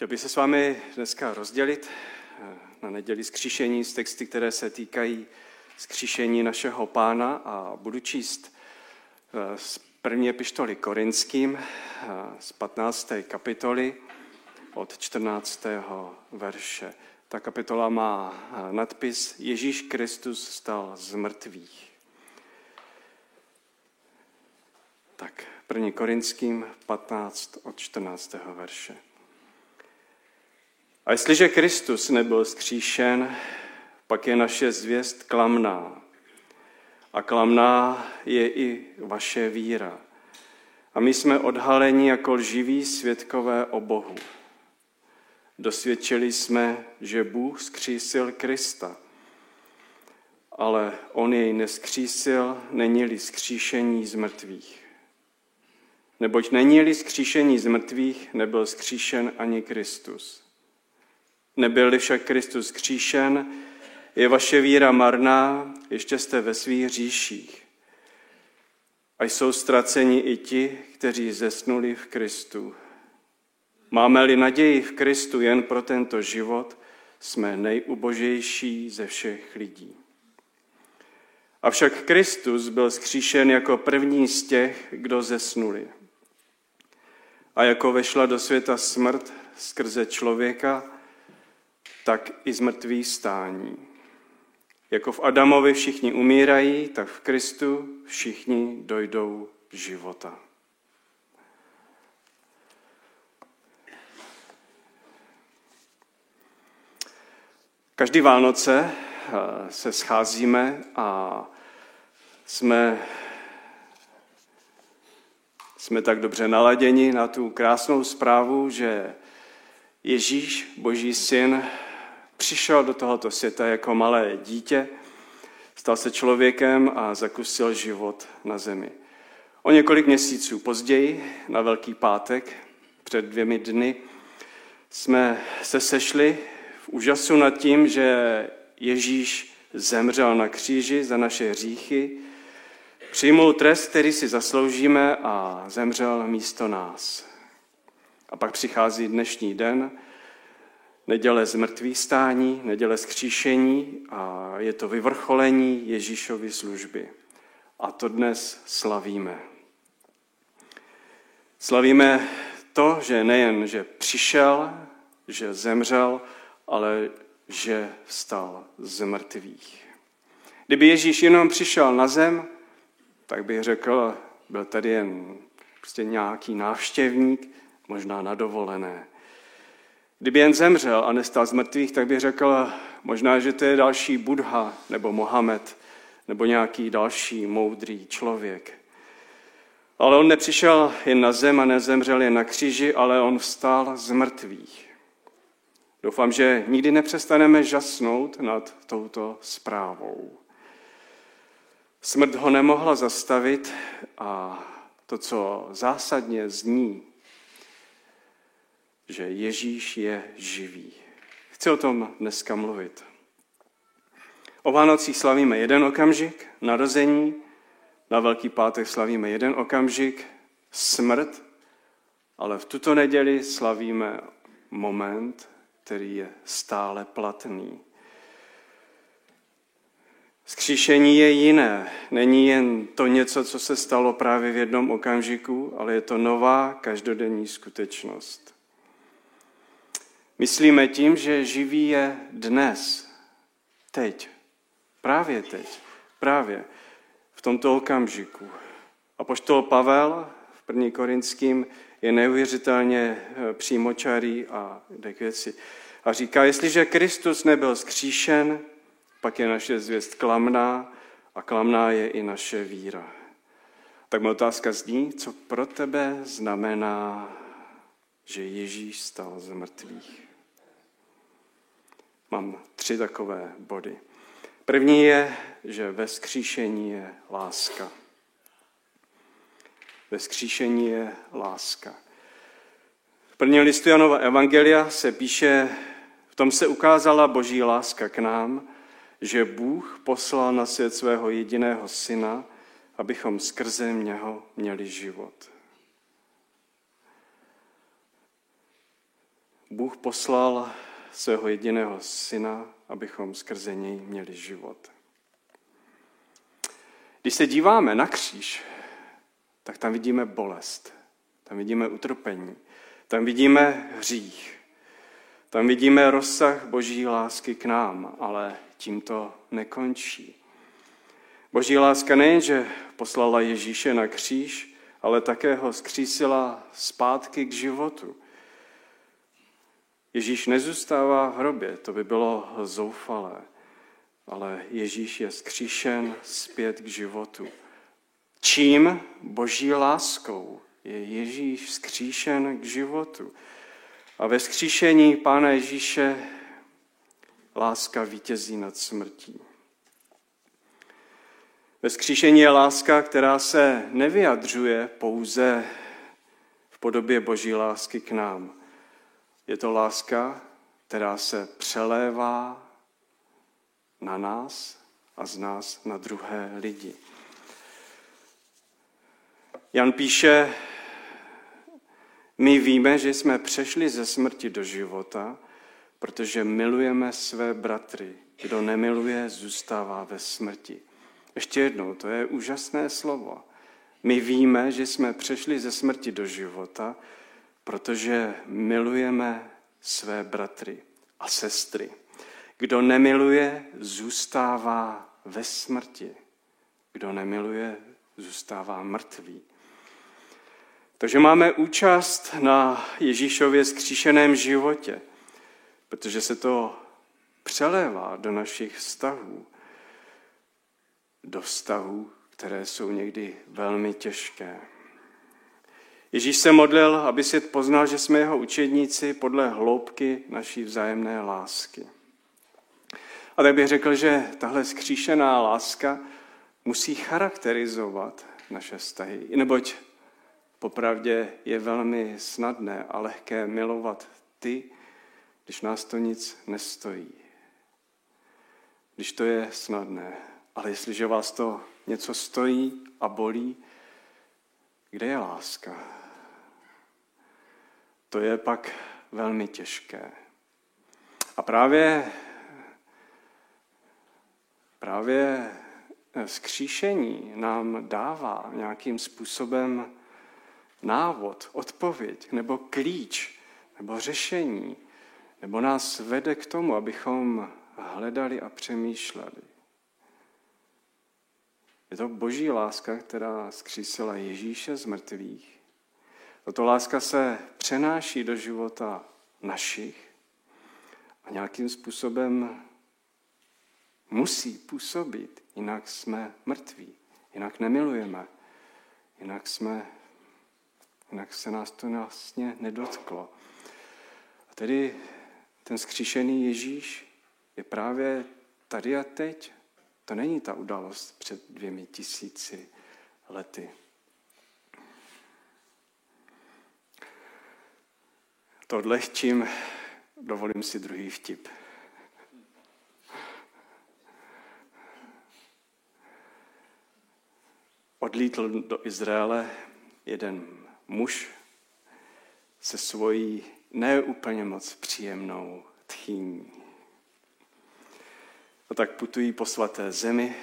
Chtěl bych se s vámi dneska rozdělit eh, na neděli skříšení z texty, které se týkají skříšení našeho pána a budu číst eh, z první epištoly Korinským eh, z 15. kapitoly od 14. verše. Ta kapitola má nadpis Ježíš Kristus stal z mrtvých. Tak, první Korinským 15 od 14. verše. A jestliže Kristus nebyl skříšen, pak je naše zvěst klamná. A klamná je i vaše víra. A my jsme odhaleni jako lživí svědkové o Bohu. Dosvědčili jsme, že Bůh skřísil Krista, ale on jej neskřísil, není-li skříšení z mrtvých. Neboť není-li skříšení z mrtvých, nebyl skříšen ani Kristus. Nebyl-li však Kristus kříšen, je vaše víra marná, ještě jste ve svých říších. A jsou ztraceni i ti, kteří zesnuli v Kristu. Máme-li naději v Kristu jen pro tento život, jsme nejubožejší ze všech lidí. Avšak Kristus byl skříšen jako první z těch, kdo zesnuli. A jako vešla do světa smrt skrze člověka, tak i z mrtvých stání. Jako v Adamovi všichni umírají, tak v Kristu všichni dojdou života. Každý Vánoce eh, se scházíme a jsme, jsme tak dobře naladěni na tu krásnou zprávu, že Ježíš, Boží syn, přišel do tohoto světa jako malé dítě, stal se člověkem a zakusil život na zemi. O několik měsíců později, na Velký pátek, před dvěmi dny, jsme se sešli v úžasu nad tím, že Ježíš zemřel na kříži za naše hříchy, přijmul trest, který si zasloužíme a zemřel místo nás. A pak přichází dnešní den, neděle zmrtvý stání, neděle skříšení a je to vyvrcholení Ježíšovy služby. A to dnes slavíme. Slavíme to, že nejen, že přišel, že zemřel, ale že vstal z mrtvých. Kdyby Ježíš jenom přišel na zem, tak bych řekl, byl tady jen prostě nějaký návštěvník, možná na dovolené. Kdyby jen zemřel a nestal z mrtvých, tak bych řekl možná, že to je další Buddha nebo Mohamed nebo nějaký další moudrý člověk. Ale on nepřišel jen na zem a nezemřel jen na kříži, ale on vstal z mrtvých. Doufám, že nikdy nepřestaneme žasnout nad touto zprávou. Smrt ho nemohla zastavit a to, co zásadně zní že Ježíš je živý. Chci o tom dneska mluvit. O Vánocích slavíme jeden okamžik, narození, na Velký pátek slavíme jeden okamžik, smrt, ale v tuto neděli slavíme moment, který je stále platný. Skříšení je jiné. Není jen to něco, co se stalo právě v jednom okamžiku, ale je to nová každodenní skutečnost. Myslíme tím, že živý je dnes, teď, právě teď, právě v tomto okamžiku. A poštol Pavel v první Korinským je neuvěřitelně eh, přímočarý a jde k věci. A říká, jestliže Kristus nebyl skříšen, pak je naše zvěst klamná a klamná je i naše víra. Tak moje otázka zní, co pro tebe znamená, že Ježíš stal z mrtvých. Mám tři takové body. První je, že ve skříšení je láska. Ve skříšení je láska. V prvním listu Janova Evangelia se píše, v tom se ukázala boží láska k nám, že Bůh poslal na svět svého jediného syna, abychom skrze něho měli život. Bůh poslal svého jediného syna, abychom skrze něj měli život. Když se díváme na kříž, tak tam vidíme bolest, tam vidíme utrpení, tam vidíme hřích, tam vidíme rozsah boží lásky k nám, ale tím to nekončí. Boží láska nejenže poslala Ježíše na kříž, ale také ho skřísila zpátky k životu. Ježíš nezůstává v hrobě, to by bylo zoufalé, ale Ježíš je skříšen zpět k životu. Čím? Boží láskou je Ježíš skříšen k životu. A ve skříšení Pána Ježíše láska vítězí nad smrtí. Ve skříšení je láska, která se nevyjadřuje pouze v podobě boží lásky k nám. Je to láska, která se přelévá na nás a z nás na druhé lidi. Jan píše, my víme, že jsme přešli ze smrti do života, protože milujeme své bratry. Kdo nemiluje, zůstává ve smrti. Ještě jednou, to je úžasné slovo. My víme, že jsme přešli ze smrti do života, protože milujeme své bratry a sestry. Kdo nemiluje, zůstává ve smrti. Kdo nemiluje, zůstává mrtvý. Takže máme účast na Ježíšově skříšeném životě, protože se to přelévá do našich vztahů, do vztahů, které jsou někdy velmi těžké. Ježíš se modlil, aby svět poznal, že jsme jeho učedníci podle hloubky naší vzájemné lásky. A tak bych řekl, že tahle skříšená láska musí charakterizovat naše vztahy. Neboť popravdě je velmi snadné a lehké milovat ty, když nás to nic nestojí. Když to je snadné. Ale jestliže vás to něco stojí a bolí, kde je láska? To je pak velmi těžké. A právě, právě skříšení nám dává nějakým způsobem návod, odpověď nebo klíč nebo řešení, nebo nás vede k tomu, abychom hledali a přemýšleli. Je to boží láska, která skřísila Ježíše z mrtvých. Tato láska se přenáší do života našich a nějakým způsobem musí působit, jinak jsme mrtví, jinak nemilujeme, jinak jsme, jinak se nás to vlastně nedotklo. A tedy ten skříšený Ježíš je právě tady a teď to není ta událost před dvěmi tisíci lety. To odlehčím, dovolím si druhý vtip. Odlítl do Izraele jeden muž se svojí neúplně moc příjemnou tchýní. A tak putují po svaté zemi.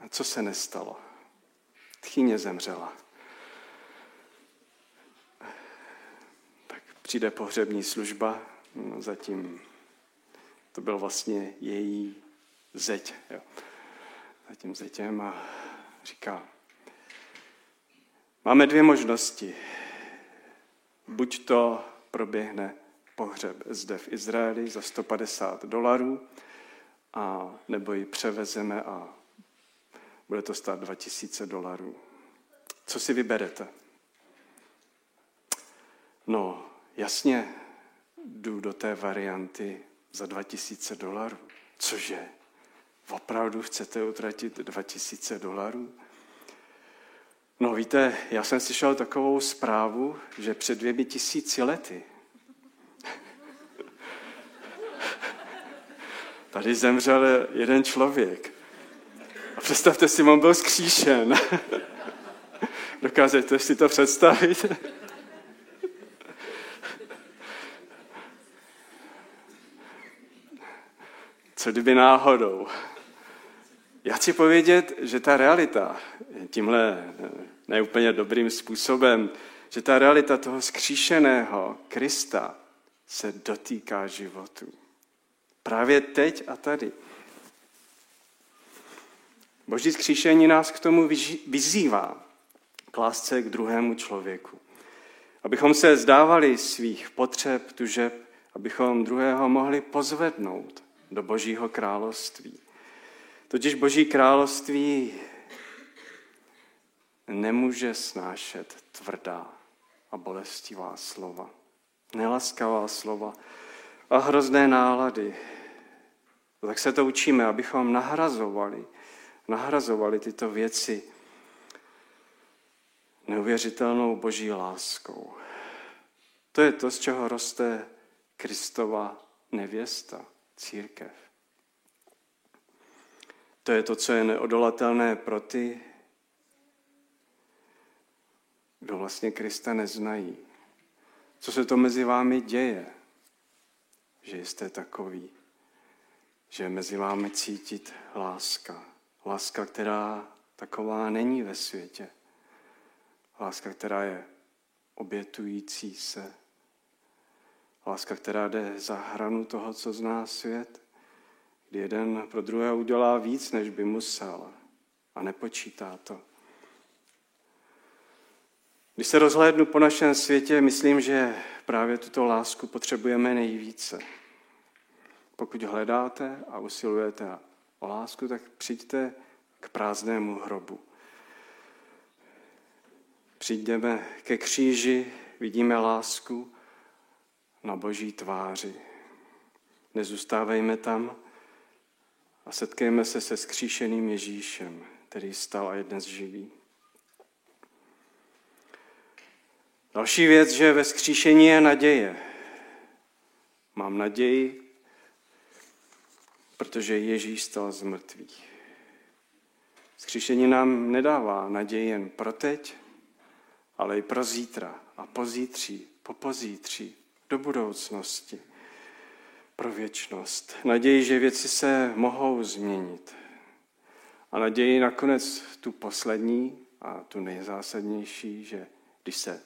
A co se nestalo? Tchýně zemřela. Tak přijde pohřební služba, no zatím to byl vlastně její zeď. Jo. Zatím zetěm a říká, máme dvě možnosti. Buď to proběhne pohřeb zde v Izraeli za 150 dolarů, a nebo ji převezeme a bude to stát 2000 dolarů. Co si vyberete? No, jasně, jdu do té varianty za 2000 dolarů. Cože? Opravdu chcete utratit 2000 dolarů? No víte, já jsem slyšel takovou zprávu, že před dvěmi tisíci lety Tady zemřel jeden člověk. A představte si, on byl skříšen. Dokážete si to představit? Kdyby náhodou? Já chci povědět, že ta realita, tímhle neúplně dobrým způsobem, že ta realita toho skříšeného Krista se dotýká životu. Právě teď a tady. Boží skříšení nás k tomu vyzývá, k lásce k druhému člověku. Abychom se zdávali svých potřeb, tužeb, abychom druhého mohli pozvednout do Božího království. Totiž Boží království nemůže snášet tvrdá a bolestivá slova, nelaskavá slova a hrozné nálady. Tak se to učíme, abychom nahrazovali, nahrazovali tyto věci neuvěřitelnou boží láskou. To je to, z čeho roste Kristova nevěsta, církev. To je to, co je neodolatelné pro ty, kdo vlastně Krista neznají. Co se to mezi vámi děje, že jste takový, že mezi vámi cítit láska. Láska, která taková není ve světě. Láska, která je obětující se. Láska, která jde za hranu toho, co zná svět, kdy jeden pro druhého udělá víc, než by musel a nepočítá to. Když se rozhlédnu po našem světě, myslím, že právě tuto lásku potřebujeme nejvíce. Pokud hledáte a usilujete o lásku, tak přijďte k prázdnému hrobu. Přijdeme ke kříži, vidíme lásku na boží tváři. Nezůstávejme tam a setkejme se se skříšeným Ježíšem, který stal a je dnes živý. Další věc, že ve skříšení je naděje. Mám naději, protože Ježíš stal z mrtvých. Skříšení nám nedává naději jen pro teď, ale i pro zítra a pozítří, po pozítří, do budoucnosti, pro věčnost. Naději, že věci se mohou změnit. A naději nakonec tu poslední a tu nejzásadnější, že když se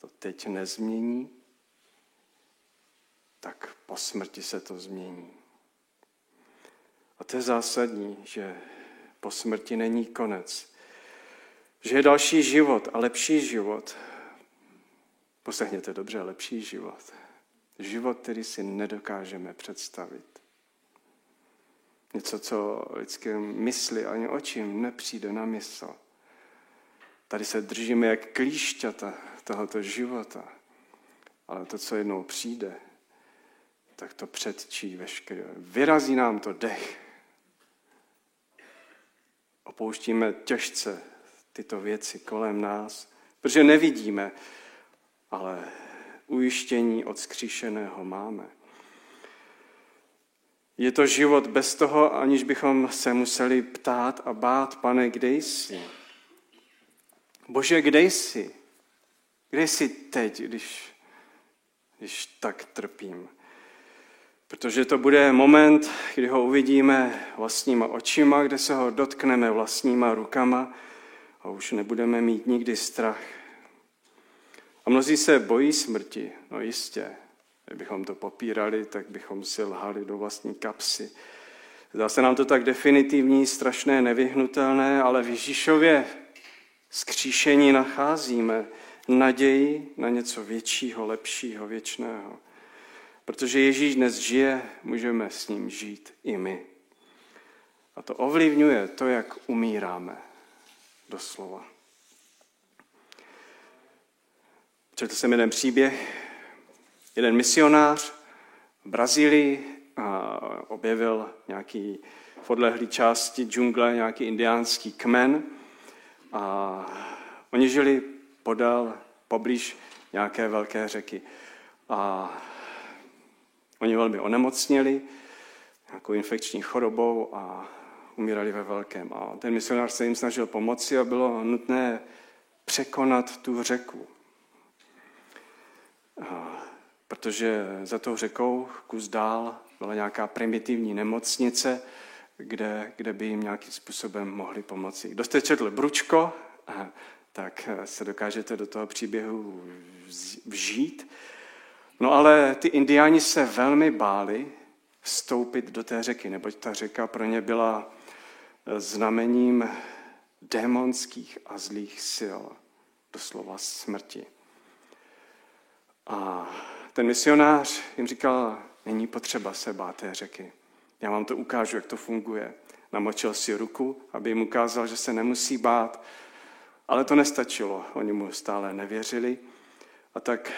to teď nezmění, tak po smrti se to změní. A to je zásadní, že po smrti není konec. Že je další život a lepší život. Poslechněte dobře, lepší život. Život, který si nedokážeme představit. Něco, co lidské mysli ani očím nepřijde na mysl. Tady se držíme jak klíšťata tohoto života. Ale to, co jednou přijde, tak to předčí veškeré. Vyrazí nám to dech. Opouštíme těžce tyto věci kolem nás, protože nevidíme, ale ujištění od skříšeného máme. Je to život bez toho, aniž bychom se museli ptát a bát, pane, kde jsi? Bože, kde jsi? Kde jsi teď, když, když tak trpím? Protože to bude moment, kdy ho uvidíme vlastníma očima, kde se ho dotkneme vlastníma rukama a už nebudeme mít nikdy strach. A mnozí se bojí smrti, no jistě. Kdybychom to popírali, tak bychom si lhali do vlastní kapsy. Zdá se nám to tak definitivní, strašné, nevyhnutelné, ale v Ježíšově skříšení nacházíme naději na něco většího, lepšího, věčného. Protože Ježíš dnes žije, můžeme s ním žít i my. A to ovlivňuje to, jak umíráme. Doslova. Četl jsem jeden příběh. Jeden misionář v Brazílii objevil nějaký v odlehlé části džungle nějaký indiánský kmen a oni žili podél, poblíž nějaké velké řeky. A oni velmi onemocněli nějakou infekční chorobou a umírali ve velkém. A ten misionář se jim snažil pomoci a bylo nutné překonat tu řeku. Protože za tou řekou kus dál byla nějaká primitivní nemocnice, kde, kde by jim nějakým způsobem mohli pomoci. Kdo jste četl Bručko, tak se dokážete do toho příběhu vžít. No ale ty indiáni se velmi báli vstoupit do té řeky, neboť ta řeka pro ně byla znamením démonských a zlých sil, doslova smrti. A ten misionář jim říkal, není potřeba se bát té řeky. Já vám to ukážu, jak to funguje. Namočil si ruku, aby jim ukázal, že se nemusí bát, ale to nestačilo. Oni mu stále nevěřili a tak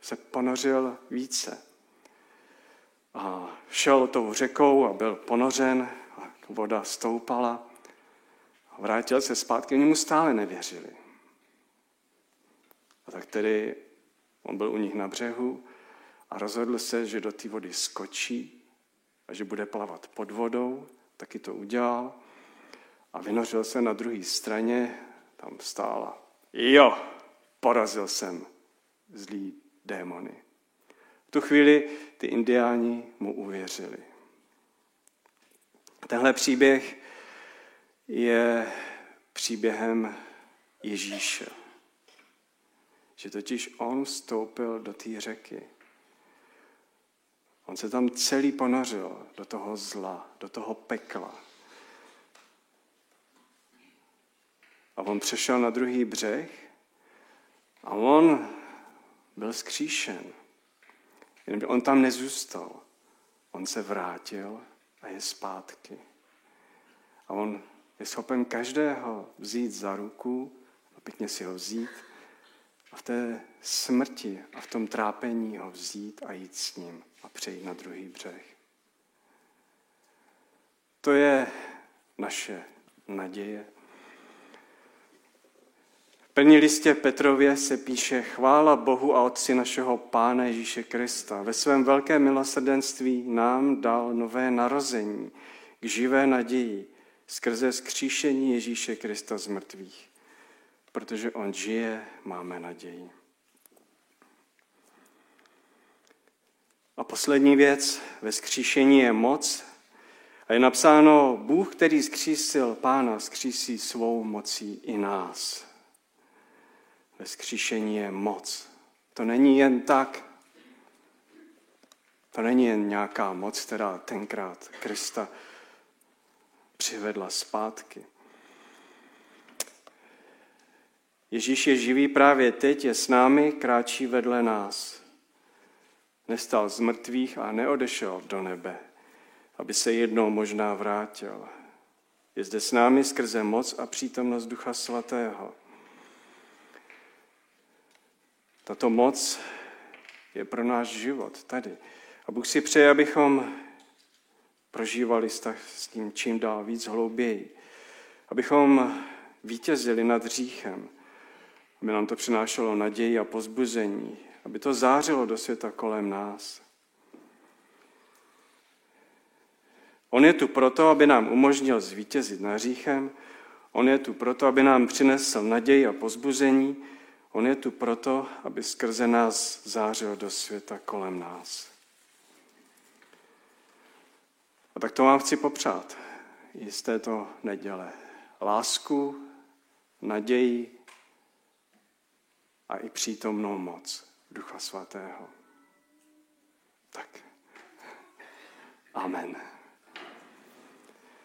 se ponořil více. A šel tou řekou a byl ponořen a voda stoupala. A vrátil se zpátky, oni mu stále nevěřili. A tak tedy on byl u nich na břehu a rozhodl se, že do té vody skočí a že bude plavat pod vodou. Taky to udělal a vynořil se na druhé straně, tam stála. Jo, porazil jsem zlý démony. V tu chvíli ty indiáni mu uvěřili. Tenhle příběh je příběhem Ježíše. Že totiž on vstoupil do té řeky. On se tam celý ponořil do toho zla, do toho pekla. A on přešel na druhý břeh a on byl skříšen. Jenže on tam nezůstal. On se vrátil a je zpátky. A on je schopen každého vzít za ruku a pěkně si ho vzít a v té smrti a v tom trápení ho vzít a jít s ním a přejít na druhý břeh. To je naše naděje. V první listě Petrově se píše chvála Bohu a Otci našeho Pána Ježíše Krista. Ve svém velkém milosrdenství nám dal nové narození k živé naději skrze skříšení Ježíše Krista z mrtvých. Protože On žije, máme naději. A poslední věc, ve skříšení je moc. A je napsáno, Bůh, který skřísil pána, skřísí svou mocí i nás. Ve skříšení je moc. To není jen tak. To není jen nějaká moc, která tenkrát Krista přivedla zpátky. Ježíš je živý právě teď, je s námi, kráčí vedle nás. Nestal z mrtvých a neodešel do nebe, aby se jednou možná vrátil. Je zde s námi skrze moc a přítomnost Ducha Svatého. Tato moc je pro náš život tady. A Bůh si přeje, abychom prožívali vztah s tím čím dál víc hlouběji. Abychom vítězili nad hříchem, aby nám to přinášelo naději a pozbuzení, aby to zářilo do světa kolem nás. On je tu proto, aby nám umožnil zvítězit nad hříchem, on je tu proto, aby nám přinesl naději a pozbuzení, on je tu proto, aby skrze nás zářil do světa kolem nás. A tak to vám chci popřát i z této neděle. Lásku, naději a i přítomnou moc Ducha Svatého. Tak. Amen.